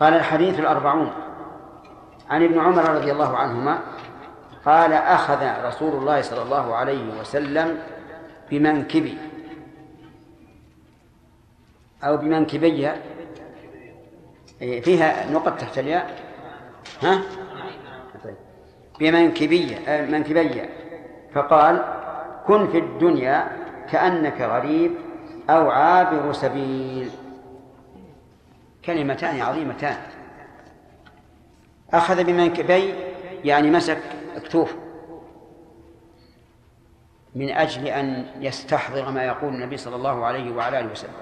قال الحديث الأربعون. عن ابن عمر رضي الله عنهما قال أخذ رسول الله صلى الله عليه وسلم بمنكبي. أو بمنكبي. إيه، فيها نقط تحت الياء. ها؟ طيب. بمنكبي آه، منكبي. فقال كن في الدنيا كأنك غريب أو عابر سبيل. كلمتان عظيمتان. أخذ بمنكبي يعني مسك اكتوفه من أجل أن يستحضر ما يقول النبي صلى الله عليه وعلى آله وسلم.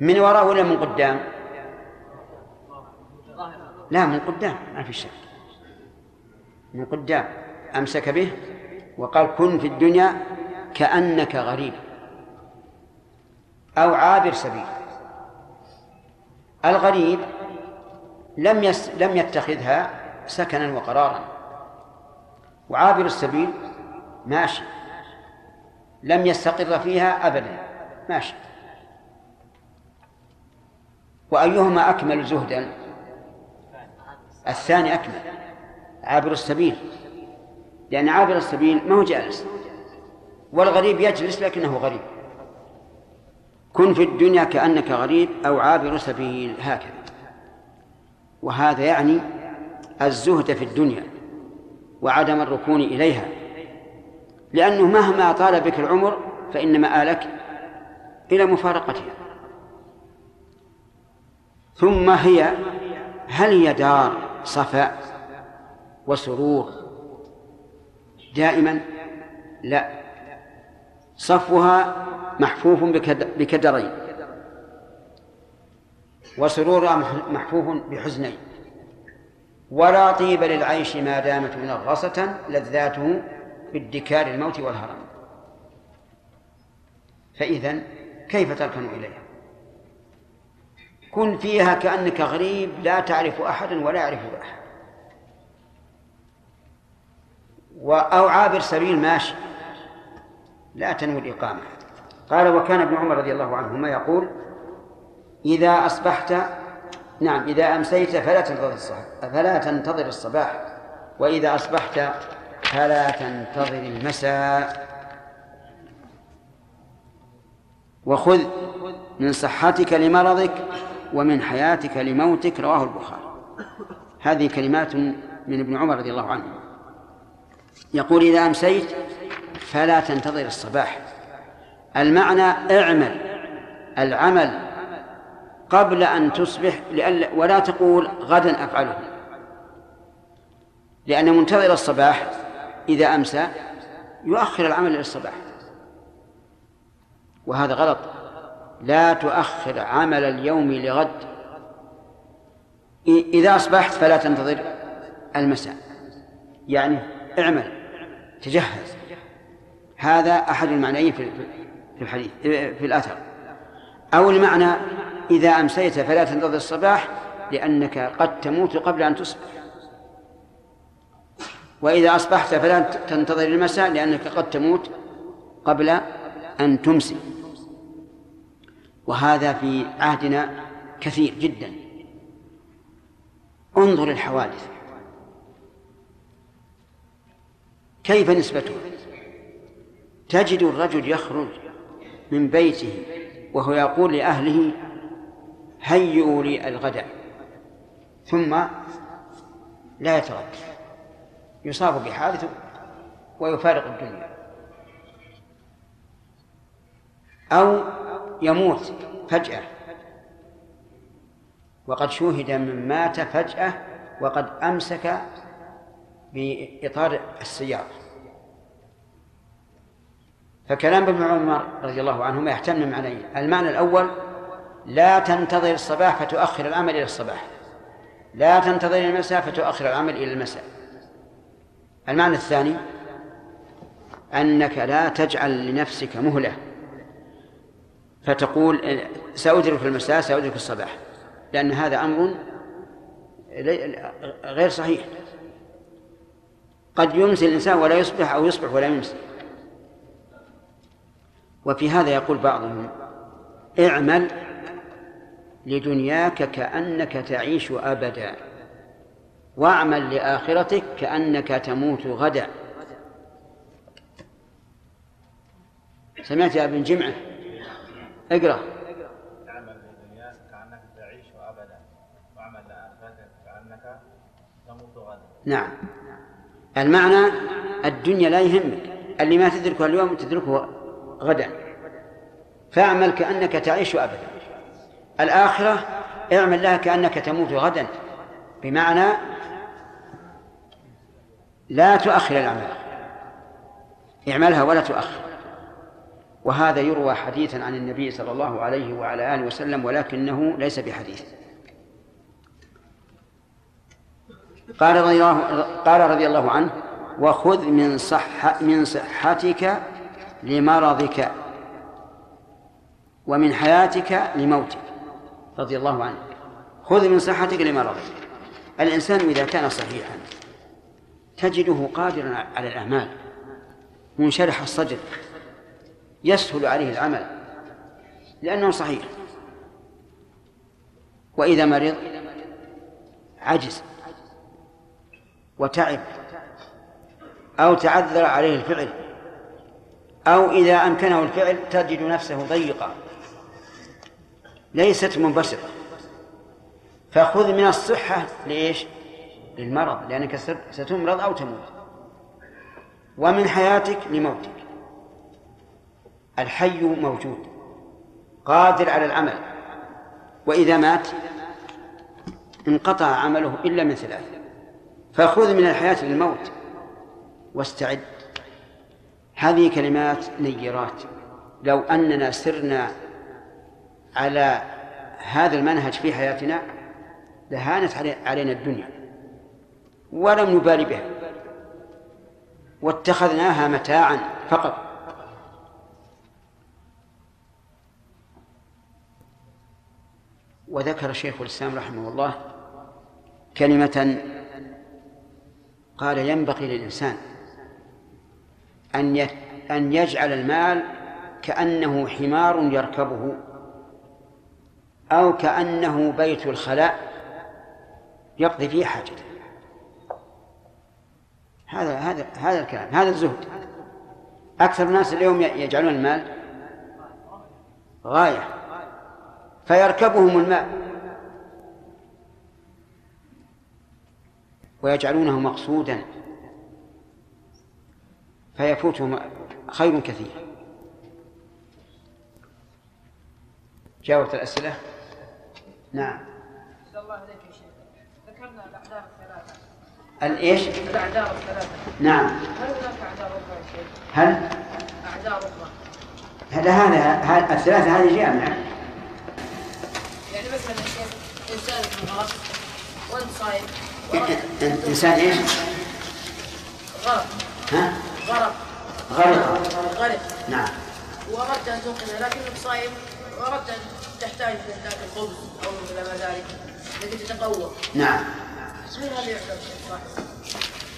من وراء ولا من قدام؟ لا من قدام ما في شك. من قدام. أمسك به وقال كن في الدنيا كأنك غريب أو عابر سبيل. الغريب لم يس لم يتخذها سكنا وقرارا. وعابر السبيل ماشي. لم يستقر فيها أبدا ماشي. وأيهما أكمل زهدا؟ الثاني أكمل. عابر السبيل. لأن عابر السبيل ما هو جالس. والغريب يجلس لكنه غريب. كن في الدنيا كأنك غريب أو عابر سبيل هكذا. وهذا يعني الزهد في الدنيا وعدم الركون إليها. لأنه مهما طال بك العمر فإن مآلك إلى مفارقتها. ثم هي هل هي دار صفاء وسرور دائما؟ لا. صفوها محفوف بكدرين. وسرورها محفوف بحزنين. ولا طيب للعيش ما دامت منغصة لذاته بادكار الموت والهرم. فإذا كيف تركن إليها؟ كن فيها كأنك غريب لا تعرف أحدا ولا يعرفك أحد. أو عابر سبيل ماشي لا تنوي الإقامة. قال وكان ابن عمر رضي الله عنهما يقول إذا أصبحت نعم إذا أمسيت فلا تنتظر الصباح فلا تنتظر الصباح وإذا أصبحت فلا تنتظر المساء. وخذ من صحتك لمرضك ومن حياتك لموتك رواه البخاري. هذه كلمات من ابن عمر رضي الله عنه. يقول إذا أمسيت فلا تنتظر الصباح. المعنى اعمل العمل قبل أن تصبح لأن ولا تقول غدا أفعله لأن منتظر الصباح إذا أمسى يؤخر العمل إلى الصباح. وهذا غلط. لا تؤخر عمل اليوم لغد. إذا أصبحت فلا تنتظر المساء. يعني اعمل تجهز. هذا أحد المعنيين في الحديث في الأثر. أو المعنى إذا أمسيت فلا تنتظر الصباح لأنك قد تموت قبل أن تصبح. وإذا أصبحت فلا تنتظر المساء لأنك قد تموت قبل أن تمسي. وهذا في عهدنا كثير جدا. انظر الحوادث. كيف نسبته تجد الرجل يخرج من بيته وهو يقول لأهله هيئوا لي الغداء. ثم لا يتغدى يصاب بحادث ويفارق الدنيا. أو يموت فجأة. وقد شوهد من مات فجأة وقد أمسك بإطار السيارة. فكلام ابن عمر رضي الله عنهما يحتمل معنيين المعنى الأول لا تنتظر الصباح فتؤخر العمل إلى الصباح. لا تنتظر المساء فتؤخر العمل إلى المساء. المعنى الثاني أنك لا تجعل لنفسك مهلة. فتقول سأدرك المساء سأدرك الصباح. لأن هذا أمر غير صحيح. قد يمسي الإنسان ولا يصبح أو يصبح ولا يمسي. وفي هذا يقول بعضهم اعمل لدنياك كأنك تعيش أبدا واعمل لآخرتك كأنك تموت غدا. سمعت يا ابن جمعة؟ اقرأ. نعم. المعنى الدنيا لا يهمك اللي ما تدركه اليوم تدركه غدا. فاعمل كأنك تعيش أبدا. الآخرة اعمل لها كأنك تموت غدا. بمعنى لا تؤخر الأعمال. اعملها ولا تؤخر. وهذا يروى حديثا عن النبي صلى الله عليه وعلى آله وسلم ولكنه ليس بحديث. قال رضي الله قال رضي الله عنه وخذ من صح من صحتك لمرضك ومن حياتك لموتك. رضي الله عنه. خذ من صحتك لمرضك. الإنسان إذا كان صحيحا تجده قادرا على الأعمال. منشرح الصدر. يسهل عليه العمل. لأنه صحيح. وإذا مرض عجز وتعب أو تعذر عليه الفعل. أو إذا أمكنه الفعل تجد نفسه ضيقا. ليست منبسطة. فخذ من الصحة لإيش؟ للمرض لأنك ستمرض أو تموت. ومن حياتك لموتك. الحي موجود. قادر على العمل. وإذا مات انقطع عمله إلا من ثلاث فخذ من الحياة للموت. واستعد. هذه كلمات نيرات. لو أننا سرنا على هذا المنهج في حياتنا لهانت علينا الدنيا ولم نبالي بها واتخذناها متاعا فقط. وذكر شيخ الإسلام رحمه الله كلمة قال ينبغي للإنسان أن أن يجعل المال كأنه حمار يركبه أو كأنه بيت الخلاء يقضي فيه حاجته. هذا هذا هذا الكلام هذا الزهد. أكثر الناس اليوم يجعلون المال غاية فيركبهم الماء ويجعلونه مقصودا. فيفوتهم خير كثير جاوبت الأسئلة نعم الله عليك يا شيخ ذكرنا الأعذار الثلاثة الإيش؟ الأعذار الثلاثة نعم هل هناك أعذار أخرى يا شيخ؟ هل؟ أعذار أخرى هذا هذا الثلاثة هذه جامعة يعني مثلا إنسان غرق وأنت صايم إنسان إيش؟ غرق ها؟ غرق. غرق. غرق. نعم. وأردت أن تنقذه لكنك صايم وأردت أن تحتاج إلى الخبز أو إلى ما ذلك لكي تتقوى. نعم. هل هذا يعتبر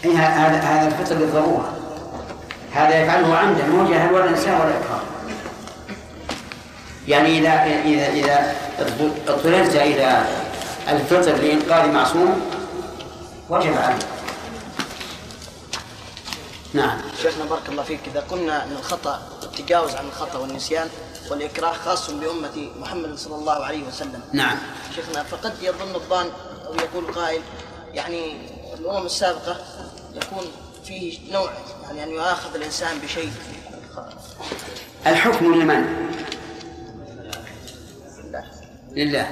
اي هذا هذا الفطر للضروره هذا يفعله عمدا مو جهل ولا نساء ولا اكراه يعني إذا إذا إذا اضطررت إلى الفطر لإنقاذ معصوم وجب عليك نعم. شيخنا بارك الله فيك. إذا قلنا إن الخطأ التجاوز عن الخطأ والنسيان والإكراه خاص بأمة محمد صلى الله عليه وسلم. نعم. شيخنا فقد يظن الظان أو يقول قائل يعني الأمم السابقة يكون فيه نوع يعني أن يؤاخذ الإنسان بشيء. الحكم لمن؟ لله. لله.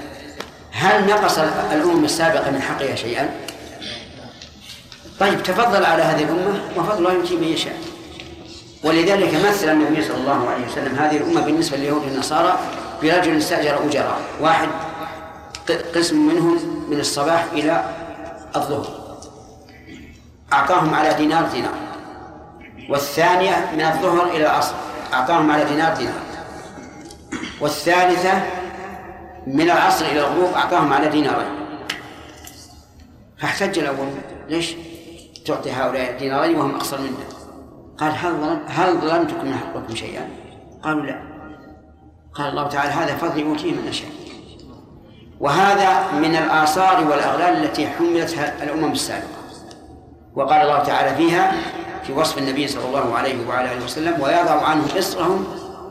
هل نقص الأمم السابقة من حقها شيئا؟ طيب تفضل على هذه الأمة وفضل الله يؤتي من يشاء. ولذلك مثل النبي صلى الله عليه وسلم هذه الأمة بالنسبة لليهود والنصارى برجل استأجر اجراء واحد قسم منهم من الصباح إلى الظهر. أعطاهم على دينار دينار. والثانية من الظهر إلى العصر. أعطاهم على دينار دينار. والثالثة من العصر إلى الغروب أعطاهم على دينارين. فاحتج الأول. ليش؟ تعطي هؤلاء دينارين وهم أقصر منا. قال هل ظلم هل ظلمتكم من حقكم شيئا؟ قالوا لا. قال الله تعالى هذا فضل يؤتيه من يشاء. وهذا من الآثار والأغلال التي حملتها الأمم السابقة. وقال الله تعالى فيها في وصف النبي صلى الله عليه وعلى آله وسلم ويضع عنه إصرهم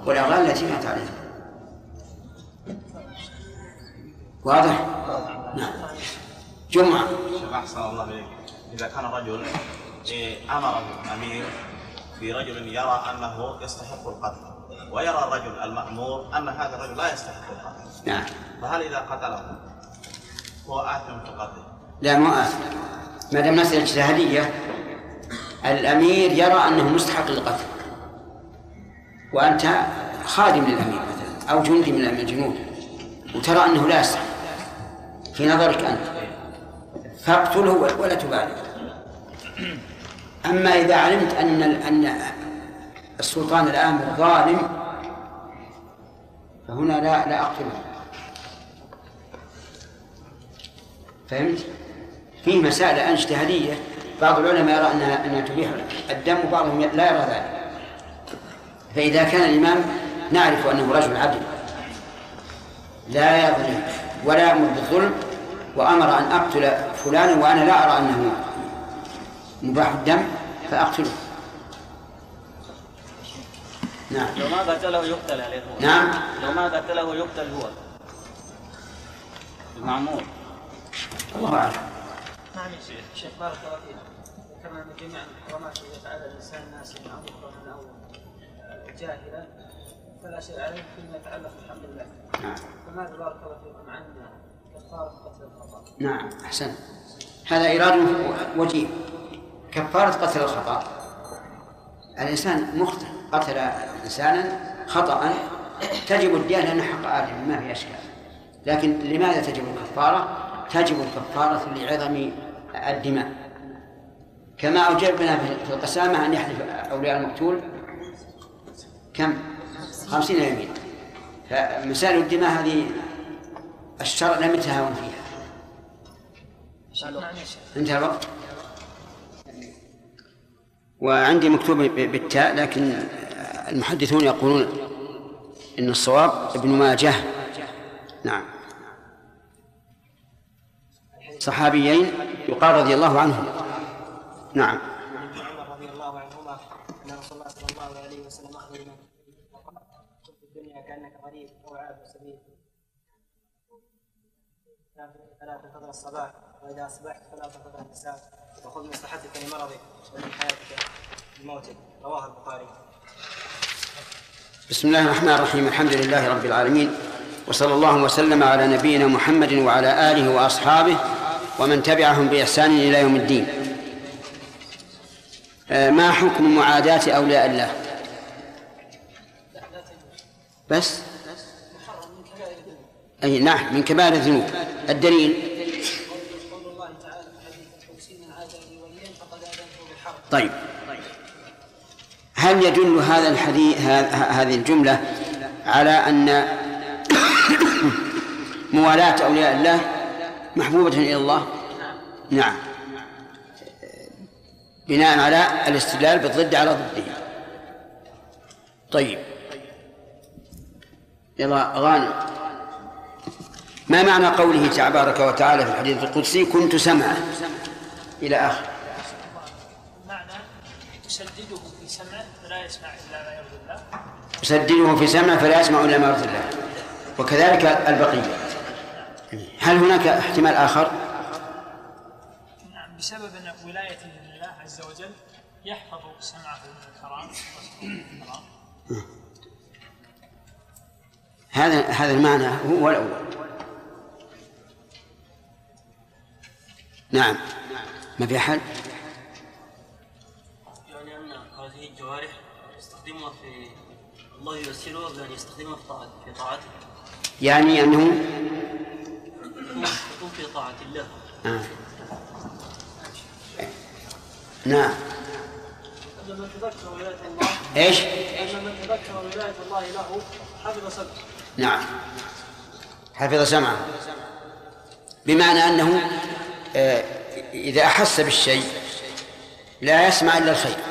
والأغلال التي كانت عليهم واضح؟ نعم. جمعة. شيخ أحسن الله إليك. إذا كان رجل إيه، امره الأمير برجل يرى أنه يستحق القتل ويرى الرجل المأمور أن هذا الرجل لا يستحق القتل. نعم. فهل إذا قتله هو آثم في قتله؟ لا مو آثم. ما دام مسألة اجتهادية الأمير يرى أنه مستحق للقتل. وأنت خادم للأمير مثلا أو جندي من الجنود وترى أنه لا يستحق. في نظرك أنت. فاقتله ولا تبالي. أما إذا علمت أن أن السلطان الآمر ظالم فهنا لا لا أقتله. فهمت؟ فيه مسائل اجتهادية بعض العلماء يرى أنها أنها تبيح الدم وبعضهم لا يرى ذلك. فإذا كان الإمام نعرف أنه رجل عدل لا يظلم ولا يأمر بالظلم وأمر أن أقتل فلانا وأنا لا أرى أنه مباح الدم فأقتله. نعم. لو ما قتله يقتل عليه هو. نعم. لو ما قتله يقتل هو. المعمور. الله أعلم. نعم يا شيخ. شيخ بارك الله فيك. كما أن جميع المحرمات التي يفعلها الإنسان ناسيا أو مكرها أو آه، جاهلا فلا شيء عليه فيما يتعلق بالحمد لله. نعم. فماذا بارك الله فيكم عن؟ نعم أحسن. هذا إيراد وجيه. كفارة قتل الخطأ. الإنسان مخطئ قتل إنسانا خطأ تجب الدية لأنه حق آدم ما في أشكال لكن لماذا تجب الكفارة؟ تجب الكفارة لعظم الدماء. كما أوجبنا في القسامة أن يحلف أولياء المقتول كم؟ خمسين يمين فمسائل الدماء هذه الشرع لم يتهاون فيها. انتهى الوقت. وعندي مكتوب بالتاء لكن المحدثون يقولون إن الصواب ابن ماجه. نعم. صحابيين يقال رضي الله عنهم. نعم عن ابن عمر رضي الله عنهما ان رسول الله صلى الله عليه وسلم اخبر من وقال كن في الدنيا كانك غريب أو عابر سبيل فلا تنتظر الصباح. وإذا أصبحت فلا تنتظر المساء وخذ من صحتك لمرضك ومن حياتك لموتك رواه البخاري. بسم الله الرحمن الرحيم. الحمد لله رب العالمين. وصلى الله وسلم على نبينا محمد وعلى آله وأصحابه ومن تبعهم بإحسان إلى يوم الدين. آه، ما حكم معاداة أولياء الله؟ بس؟ أي نعم من كبائر الذنوب. الدليل قول الله تعالى في حديث القدسي من عاد لي وليا فقد اذنته بالحرب طيب. هل يدل هذا الحديث هذه الجملة على أن موالاة أولياء الله محبوبة إلى الله؟ نعم. بناء على الاستدلال بالضد على ضده. طيب. يلا غانم ما معنى قوله تبارك وتعالى في الحديث القدسي؟ كنت سمعا. إلى آخر. معنى تسدده في سمعه فلا يسمع إلا ما يرضي الله. يسدده في سمعه فلا يسمع إلا ما يرضي الله. وكذلك البقية. هل هناك احتمال آخر؟ نعم بسبب أن ولايته لله عز وجل يحفظ سمعه من الحرام هذا هذا المعنى هو الأول. نعم. ما في أحد؟ الجوارح يستخدمها في الله ييسرها قبل أن يستخدمها في طاعته في طاعته. يعني أنه تكون تكون في طاعة الله. آه. نعم. لما تذكر ولاية الله. إيش؟ لما تذكر ولاية الله له. حفظ صدره نعم. حفظ سمعه. بمعنى أنه آه، إذا أحس بالشيء لا يسمع إلا الخير.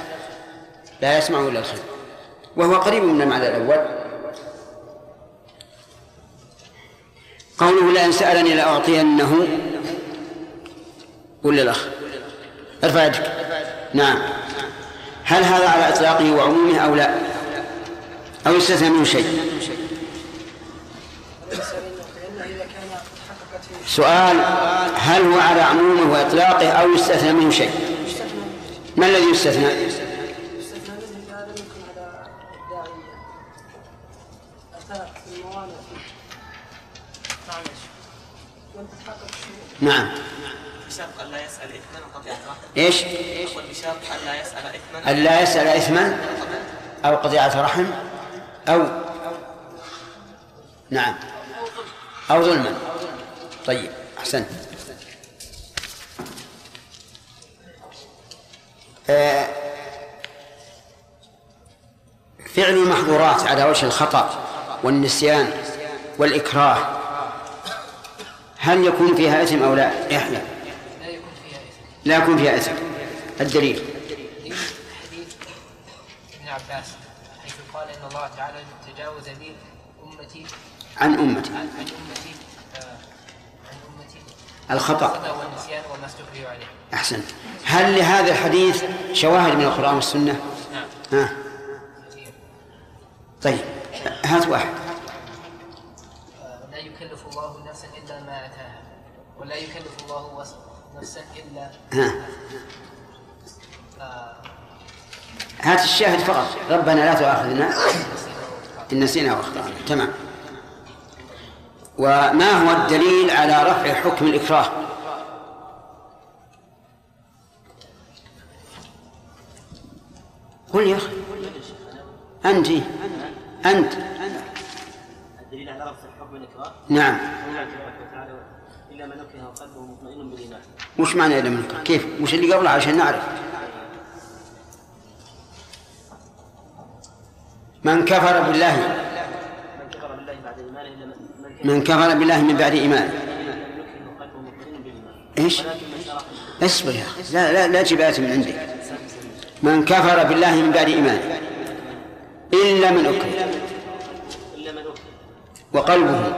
لا يسمع إلا الخير. وهو قريب من المعنى الأول. قوله لئن سألني لأعطينه. ولا الأخ ارفع يدك. نعم. هل هذا على إطلاقه وعمومه أو لا؟ أو يستثنى منه شيء؟ سؤال هل هو على عمومه وإطلاقه أو يستثنى منه شيء؟ ما الذي يستثنى؟ نعم. بشرط ألا يسأل إثما رحم إيش؟ بشرط ألا يسأل إثما أن لا يسأل إثما أو قطيعة رحم أو نعم. أو ظلما. طيب أحسنت آه، فعل المحظورات على وجه الخطأ والنسيان والإكراه هل يكون فيها إثم أو لا؟ يحيى لا. يكون فيها إثم لا يكون فيها إثم الدليل. دليل حديث ابن عباس حيث قال إن الله تعالى تجاوز لي أمتي. عن أمتي. عن أمتي آه، الخطأ. وما عليه. أحسن هل لهذا الحديث شواهد من القرآن والسنة؟ نعم. ها؟ كثير طيب هات واحد آه، لا يكلف الله نفسا إلا ما أتاها ولا يكلف الله نفسا إلا ها. آه، هات الشاهد فقط. ربنا لا تؤاخذنا. إن نسينا وأخطأنا. تمام. وما هو الدليل على رفع حكم الإكراه؟ قل يا أخي. أنت. أنت. نعم. الله تبارك وتعالى إلا من أكره وقلبه مطمئن بالإيمان وش معنى إلى منكر كيف؟ وش اللي قبله عشان نعرف. من كفر بالله. من كفر بالله إلا من من كفر. من كفر بالله من بعد إيمانه. إلا من أكره من شرح. اصبر يا أخي. لا لا لا تجيب آية من عندك. من كفر بالله من بعد إيمانه. إلا من أكره إلا من أكره. وقلبه.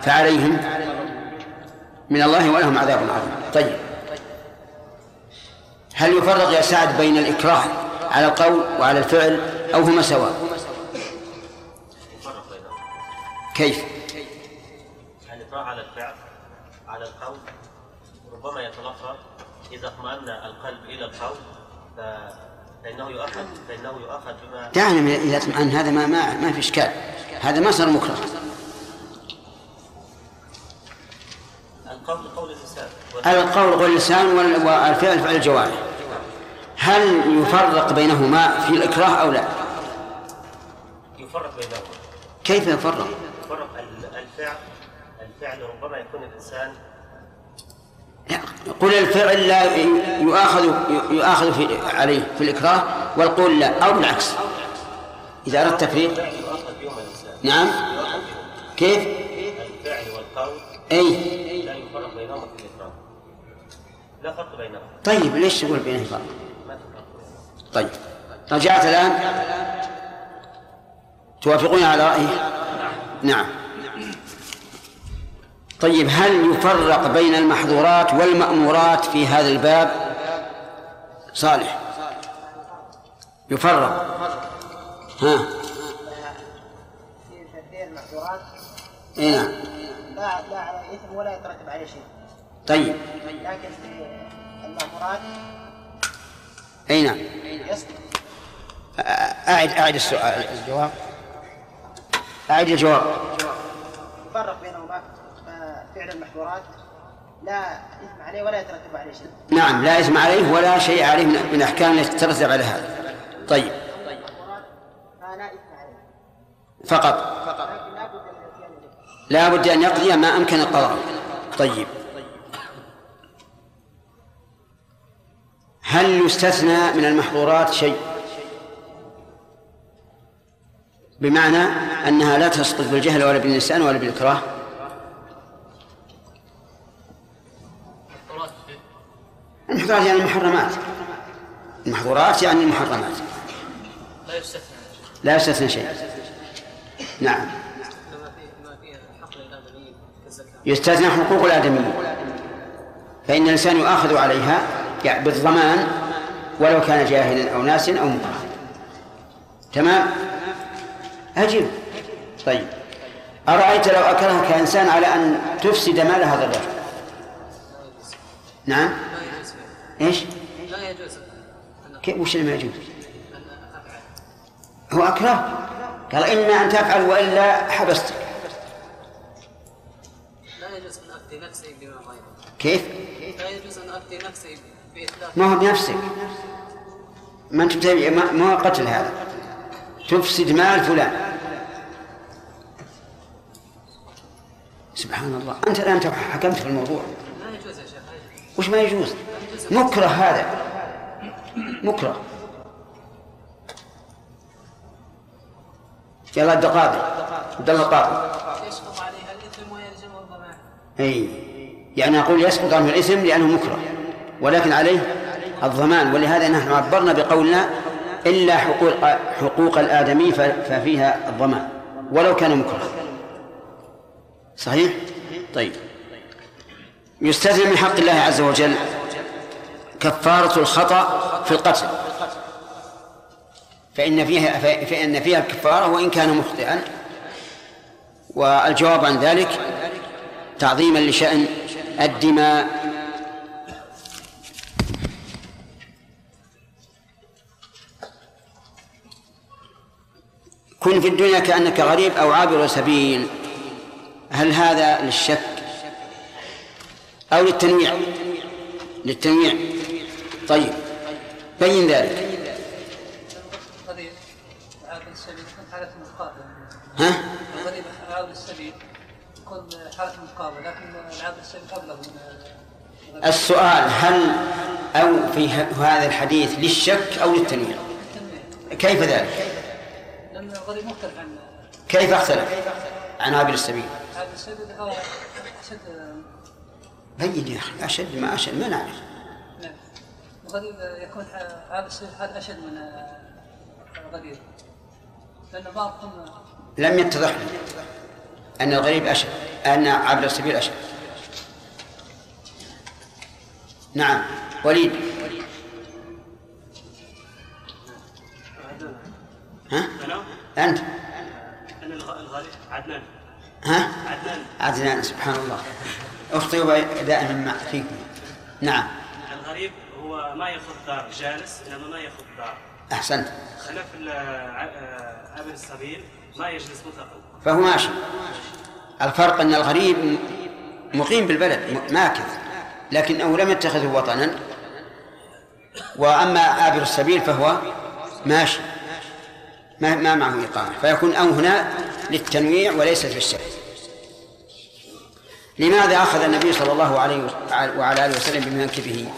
فعليهم من الله ولهم عذاب عظيم. طيب. هل يفرق يا سعد بين الإكراه على القول وعلى الفعل أو هما سواء؟ كيف؟ الإكراه على الفعل؟ على القول؟ ربما يتلفظ إذا اطمأن القلب إلى القول فإنه يؤخذ فإنه يؤخذ بما دعنا من إذا اطمأن هذا ما ما ما في إشكال. هذا ما صار مكره. القول قول اللسان. القول قول اللسان وال- والفعل فعل الجوارح. هل يفرق بينهما في الإكراه أو لا؟ يفرق بينهما. كيف يفرق؟ يفرق ال- الفعل الفعل ربما يكون الإنسان قل الفعل لا يؤاخذ يؤاخذ في عليه في الإكراه والقول لا أو بالعكس. إذا أردت تفريق. نعم. كيف؟ الفعل والقول أي. لا يفرق بينهما في الإكراه لا فرق بينهما طيب ليش تقول بينهم فرق ما في فرق طيب. رجعت الآن. توافقون على رأيه؟ نعم. طيب هل يفرق بين المحظورات والمأمورات في هذا الباب؟ صالح. يفرق. ها. في تدبير المحظورات اي نعم. لا لا على إثم ولا يترتب عليه شيء. طيب. لكن في المأمورات اي نعم. أعد أعد السؤال الجواب. أعد الجواب. يفرق بينهما. فعل المحظورات لا إثم عليه ولا يترتب عليه شيء. نعم لا إثم عليه ولا شيء عليه من التي تترتب على هذا. طيب. عليه. فقط. لا بد أن يقضي ما أمكن القضاء. طيب. هل يستثنى من المحظورات شيء؟ بمعنى أنها لا تسقط بالجهل ولا بالنسيان ولا بالإكراه المحظورات يعني المحرمات المحظورات يعني المحرمات لا يستثنى. لا يستثنى شيء. نعم. يستثنى حقوق الآدميين. فإن الإنسان يؤاخذ عليها يعني بالضمان ولو كان جاهلا أو ناسا أو مكرها تمام؟ أجب طيب. أرأيت لو أكرهك إنسان على أن تفسد مال هذا الرجل؟ نعم. إيش؟ لا يجوز وش اللي ما يجوز؟ هو أكره؟ قال إما أن تفعل وإلا حبستك. لا يجوز أن أفتي نفسي بما غيره كيف؟ لا يجوز أن أفتي نفسي بإتلاف ما هو بنفسك. ما أنت ما هو قتل هذا. تفسد مال فلان. سبحان الله. أنت الآن حكمت في الموضوع. لا يجوز يا شيخ. وش ما يجوز؟ مكره هذا. مكره يلا عبد القادر. عبد الله القادر. يسقط عليها الإثم ويلزم الضمان إي. يعني أقول يسقط عنه الاسم لأنه مكره. ولكن عليه الضمان. ولهذا نحن عبرنا بقولنا إلا حقوق حقوق الآدمي ففيها الضمان. ولو كان مكره. صحيح؟ طيب. يستثنى من حق الله عز وجل كفارة الخطأ في القتل. فإن فيها فإن فيها الكفارة وإن كان مخطئا. والجواب عن ذلك تعظيما لشأن الدماء. كن في الدنيا كأنك غريب أو عابر سبيل. هل هذا للشك أو للتنويع؟ للتنويع. طيب بين ذلك. ها؟ الغريب السبيل يكون حالة مقابلة لكن السبيل أبلغ من. السؤال هل أو في هذا الحديث للشك أو للتنويع. كيف ذلك؟ لأن الغريب مختلف عن كيف أختلف؟ عن عابر السبيل. عابر السبيل أشد بين يا أخي أشد ما أشد ما نعرف. الغريب يكون عابر السبيل هذا أشد من الغريب لأن بعضهم لم يتضح لي أن الغريب أشد أن عبر السبيل أشد. نعم وليد. ها؟ أنت. أنا الغ- الغالي عدنان. ها؟ عدنان. عدنان سبحان الله. أخطئ دائما مع فيكم نعم. الغريب هو ما ياخذ دار جالس إنما ما ياخذ دار. أحسنت. خلاف ال- ع- آه، السبيل ما يجلس مطلقا. فهو ماشي. الفرق أن الغريب مقيم بالبلد ماكث. لكنه لم يتخذه وطنا. وأما عابر السبيل فهو ماشي. ما, ما معه إقامة. فيكون أو هنا للتنويع وليس في الشك لماذا أخذ النبي صلى الله عليه وع- وعلى آله وسلم بمنكبه؟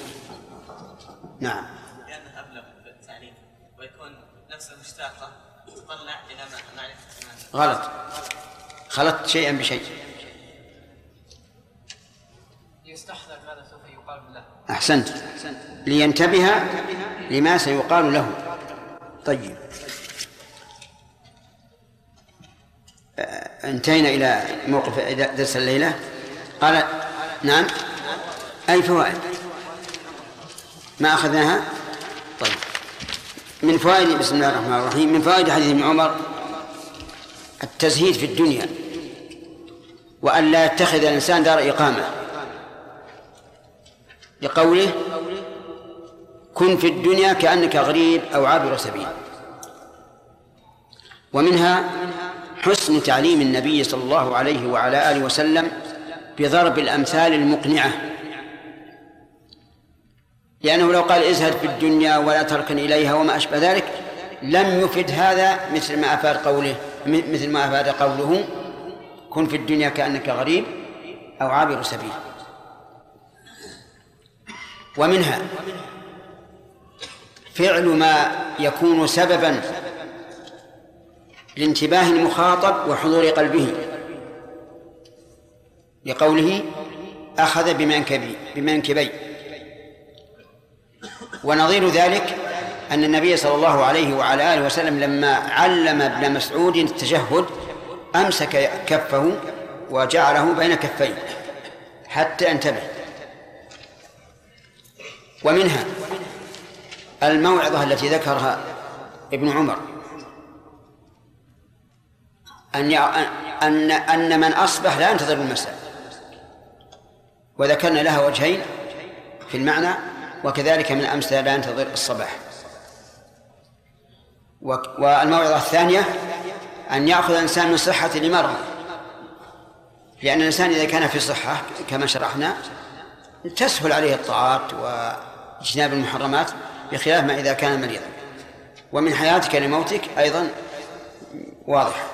نعم. لأنه أبلغ في التعليم ويكون نفس المشتاقة تطلع إلى ما- معرفة غلط. خلطت شيئا بشيء. يستحضر ماذا سوف يقال له. أحسنت. لينتبه لما سيقال له. طيب. آه، انتهينا إلى موقف درس الليلة. قال نعم. أي فوائد؟ ما أخذناها؟ طيب. من فوائد بسم الله الرحمن الرحيم من فوائد حديث ابن عمر التزهيد في الدنيا وأن لا يتخذ الإنسان دار إقامة. لقوله كن في الدنيا كأنك غريب أو عابر سبيل. ومنها حسن تعليم النبي صلى الله عليه وعلى آله وسلم بضرب الأمثال المقنعة لأنه لو قال ازهد في الدنيا ولا تركن إليها وما أشبه ذلك لم يفد هذا مثل ما أفاد قوله مثل ما أفاد قوله كن في الدنيا كأنك غريب أو عابر سبيل. ومنها فعل ما يكون سببا لانتباه المخاطب وحضور قلبه. لقوله أخذ بمنكبي بمنكبي. ونظير ذلك أن النبي صلى الله عليه وعلى آله وسلم لما علم ابن مسعود التشهد أمسك كفه وجعله بين كفيه حتى ينتبه ومنها الموعظة التي ذكرها ابن عمر. أن أن أن من أصبح لا ينتظر المساء. وذكرنا لها وجهين في المعنى وكذلك من أمس لا ينتظر الصباح. والموعظة الثانية أن يأخذ الإنسان من صحة لمرض لأن الإنسان إذا كان في صحة كما شرحنا تسهل عليه الطاعات وإجتناب المحرمات بخلاف ما إذا كان مريضا. ومن حياتك لموتك أيضا واضح.